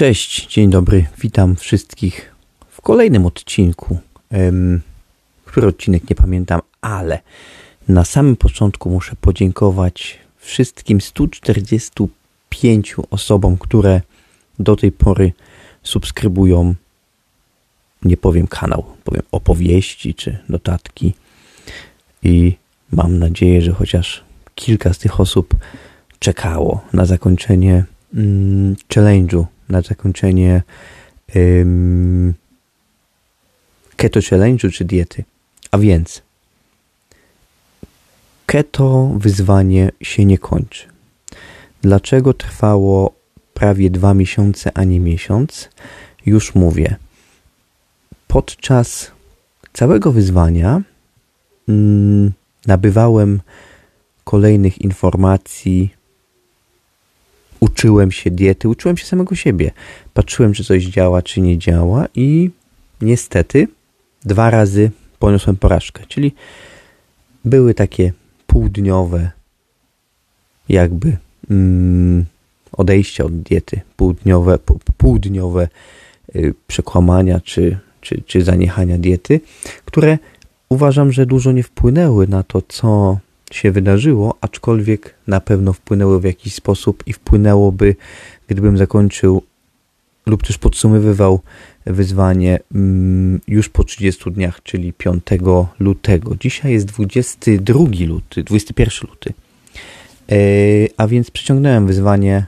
Cześć, dzień dobry, witam wszystkich w kolejnym odcinku. Um, który odcinek nie pamiętam, ale na samym początku muszę podziękować wszystkim 145 osobom, które do tej pory subskrybują, nie powiem kanał, powiem opowieści czy notatki. I mam nadzieję, że chociaż kilka z tych osób czekało na zakończenie mm, challenge'u na zakończenie um, keto challenge'u czy diety. A więc keto wyzwanie się nie kończy. Dlaczego trwało prawie dwa miesiące, a nie miesiąc? Już mówię. Podczas całego wyzwania mm, nabywałem kolejnych informacji uczyłem się diety, uczyłem się samego siebie. Patrzyłem, czy coś działa, czy nie działa i niestety dwa razy poniosłem porażkę. Czyli były takie półdniowe jakby mm, odejścia od diety, półdniowe, półdniowe y, przekłamania czy, czy, czy zaniechania diety, które uważam, że dużo nie wpłynęły na to, co się wydarzyło, aczkolwiek na pewno wpłynęło w jakiś sposób i wpłynęłoby, gdybym zakończył lub też podsumowywał wyzwanie mm, już po 30 dniach, czyli 5 lutego. Dzisiaj jest 22 luty, 21 luty. E, a więc przeciągnąłem wyzwanie,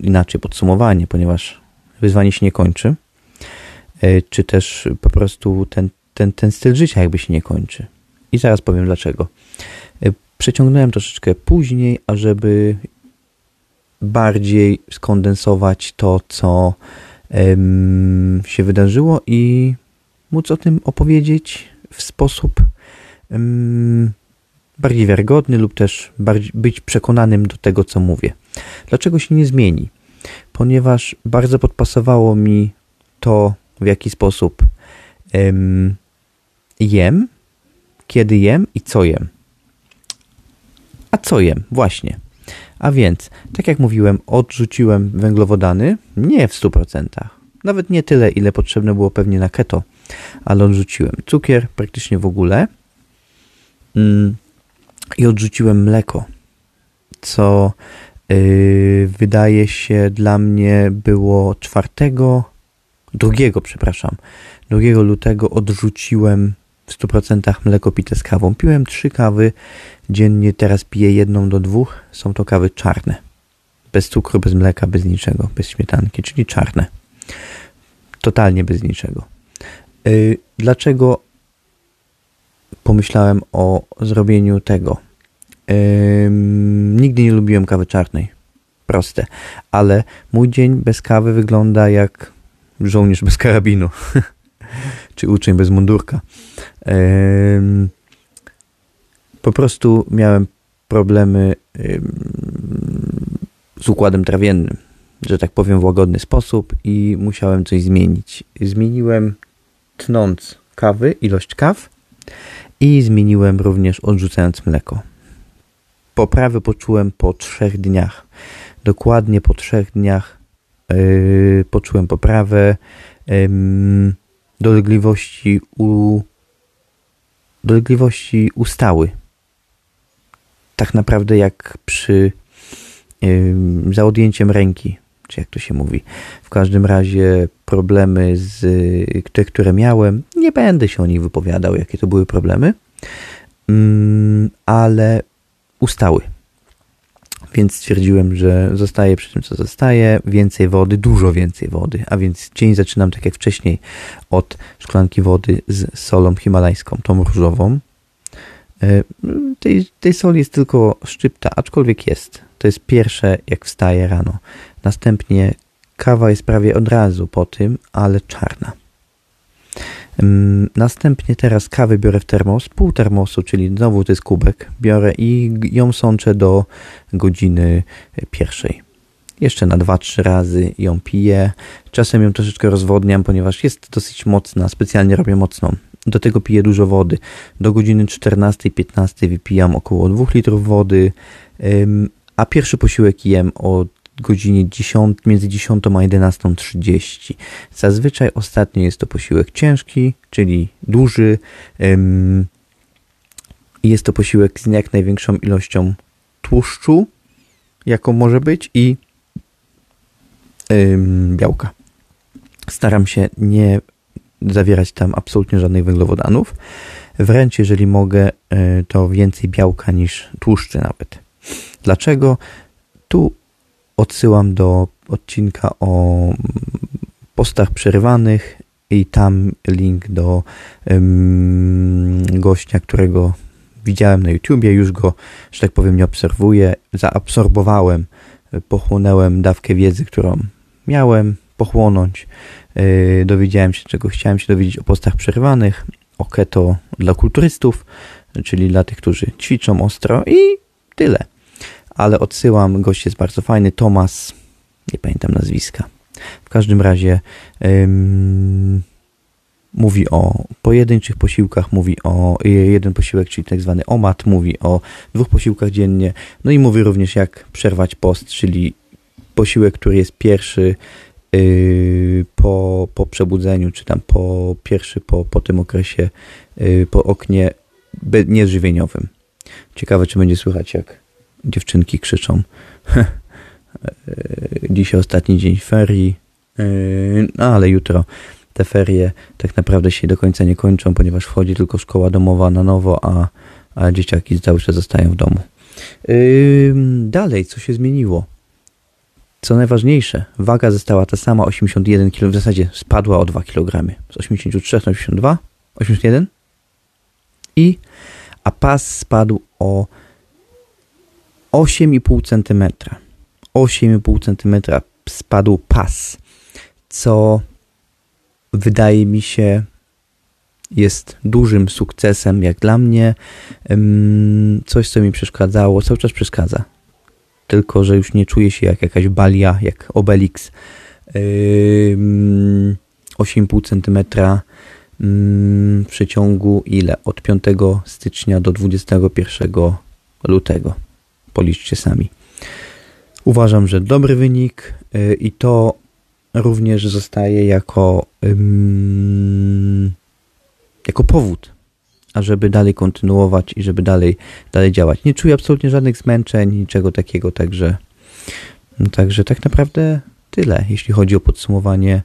inaczej podsumowanie, ponieważ wyzwanie się nie kończy, e, czy też po prostu ten, ten, ten styl życia jakby się nie kończy. I zaraz powiem dlaczego. Przeciągnąłem troszeczkę później, ażeby bardziej skondensować to, co się wydarzyło i móc o tym opowiedzieć w sposób bardziej wiarygodny lub też być przekonanym do tego, co mówię. Dlaczego się nie zmieni? Ponieważ bardzo podpasowało mi to, w jaki sposób jem, kiedy jem i co jem. A co jem? Właśnie. A więc, tak jak mówiłem, odrzuciłem węglowodany nie w 100%. Nawet nie tyle, ile potrzebne było pewnie na keto, ale odrzuciłem cukier praktycznie w ogóle mm, i odrzuciłem mleko, co yy, wydaje się dla mnie było czwartego, drugiego, przepraszam, 2 lutego odrzuciłem w 100% mleko pite z kawą. Piłem trzy kawy dziennie, teraz piję jedną do dwóch. Są to kawy czarne. Bez cukru, bez mleka, bez niczego, bez śmietanki, czyli czarne. Totalnie bez niczego. Yy, dlaczego pomyślałem o zrobieniu tego? Yy, nigdy nie lubiłem kawy czarnej. Proste. Ale mój dzień bez kawy wygląda jak żołnierz bez karabinu. czy uczeń bez mundurka. Po prostu miałem problemy z układem trawiennym, że tak powiem w łagodny sposób i musiałem coś zmienić. Zmieniłem tnąc kawy, ilość kaw i zmieniłem również odrzucając mleko. Poprawy poczułem po trzech dniach. Dokładnie po trzech dniach yy, poczułem poprawę. Yy, dolegliwości, u, dolegliwości ustały. Tak naprawdę jak przy yy, za odjęciem ręki, czy jak to się mówi. W każdym razie problemy z te, które miałem, nie będę się o nich wypowiadał, jakie to były problemy, yy, ale ustały więc stwierdziłem, że zostaję przy tym, co zostaje. Więcej wody, dużo więcej wody, a więc dzień zaczynam tak jak wcześniej od szklanki wody z solą himalajską, tą różową. E, tej, tej soli jest tylko szczypta, aczkolwiek jest. To jest pierwsze, jak wstaję rano. Następnie kawa jest prawie od razu po tym, ale czarna. Następnie teraz kawę biorę w termos, pół termosu, czyli znowu to jest kubek, biorę i ją sączę do godziny pierwszej. Jeszcze na 2-3 razy ją piję. Czasem ją troszeczkę rozwodniam, ponieważ jest dosyć mocna, specjalnie robię mocną. Do tego piję dużo wody. Do godziny 14-15 wypijam około 2 litrów wody, a pierwszy posiłek jem o godzinie 10, między 10 a 11.30. Zazwyczaj ostatnio jest to posiłek ciężki, czyli duży. Jest to posiłek z jak największą ilością tłuszczu, jaką może być, i białka. Staram się nie zawierać tam absolutnie żadnych węglowodanów. Wręcz jeżeli mogę, e, to więcej białka niż tłuszczy nawet. Dlaczego? Tu odsyłam do odcinka o postach przerywanych i tam link do gościa, którego widziałem na YouTubie, już go, że tak powiem, nie obserwuję. Zaabsorbowałem, pochłonąłem dawkę wiedzy, którą miałem pochłonąć. Yy, dowiedziałem się, czego chciałem się dowiedzieć o postach przerywanych, o keto dla kulturystów, czyli dla tych, którzy ćwiczą ostro i tyle. Ale odsyłam, gość jest bardzo fajny, Tomas, nie pamiętam nazwiska. W każdym razie mówi o pojedynczych posiłkach, mówi o jeden posiłek, czyli tak zwany omat, mówi o dwóch posiłkach dziennie, no i mówi również jak przerwać post, czyli posiłek, który jest pierwszy yy, po, po przebudzeniu, czy tam po pierwszy po, po tym okresie, yy, po oknie nieżywieniowym. Ciekawe, czy będzie słychać, jak dziewczynki krzyczą. Dzisiaj ostatni dzień ferii, yy, no ale jutro te ferie tak naprawdę się do końca nie kończą, ponieważ wchodzi tylko szkoła domowa na nowo, a, a dzieciaki cały czas zostają w domu. Dalej, co się zmieniło? Co najważniejsze, waga została ta sama, 81 kg, w zasadzie spadła o 2 kg. Z 83 na 82, 81 i a pas spadł o 8,5 cm. 8,5 cm spadł pas, co wydaje mi się jest dużym sukcesem jak dla mnie. Coś, co mi przeszkadzało, cały czas przeszkadza tylko że już nie czuję się jak jakaś balia, jak Obelix. 8,5 cm w przeciągu ile? Od 5 stycznia do 21 lutego. Policzcie sami. Uważam, że dobry wynik y, i to również zostaje jako, jako powód ażeby dalej kontynuować i żeby dalej, dalej działać. Nie czuję absolutnie żadnych zmęczeń, niczego takiego, także, no także tak naprawdę tyle, jeśli chodzi o podsumowanie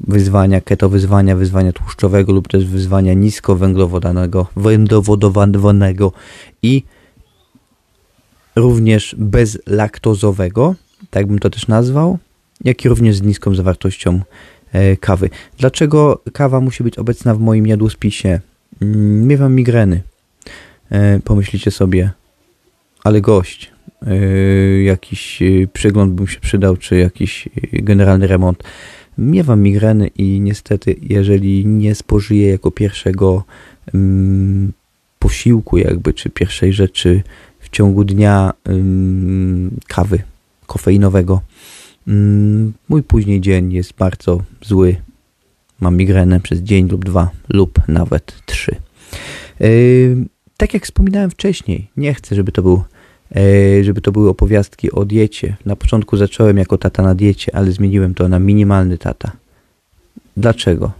wyzwania keto, wyzwania, wyzwania tłuszczowego lub też wyzwania niskowęglowodanego, węglowodowanego i również bezlaktozowego, tak bym to też nazwał, jak i również z niską zawartością e, kawy. Dlaczego kawa musi być obecna w moim jadłospisie? Mm, miewam migreny. E, pomyślicie sobie, ale gość, e, jakiś przegląd bym się przydał, czy jakiś generalny remont. Miewam migreny i niestety, jeżeli nie spożyję jako pierwszego mm, posiłku, jakby, czy pierwszej rzeczy w ciągu dnia mm, kawy kofeinowego, mój później dzień jest bardzo zły, mam migrenę przez dzień lub dwa, lub nawet trzy. Yy, tak jak wspominałem wcześniej, nie chcę, żeby to był yy, żeby to były opowiastki o diecie. Na początku zacząłem jako tata na diecie, ale zmieniłem to na minimalny tata. Dlaczego?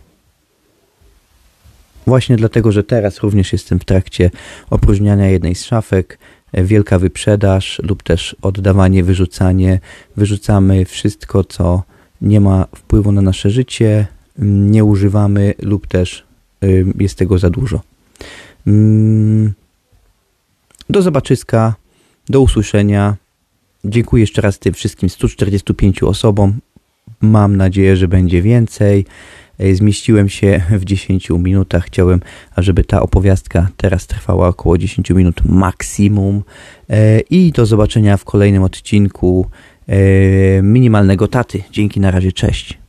Właśnie dlatego, że teraz również jestem w trakcie opróżniania jednej z szafek, wielka wyprzedaż lub też oddawanie, wyrzucanie. Wyrzucamy wszystko, co nie ma wpływu na nasze życie, nie używamy lub też jest tego za dużo. Do zobaczyska, do usłyszenia. Dziękuję jeszcze raz tym wszystkim 145 osobom. Mam nadzieję, że będzie więcej. E, zmieściłem się w 10 minutach. Chciałem, ażeby ta opowiastka teraz trwała około 10 minut maksimum. E, I do zobaczenia w kolejnym odcinku e, minimalnego taty. Dzięki, na razie, cześć.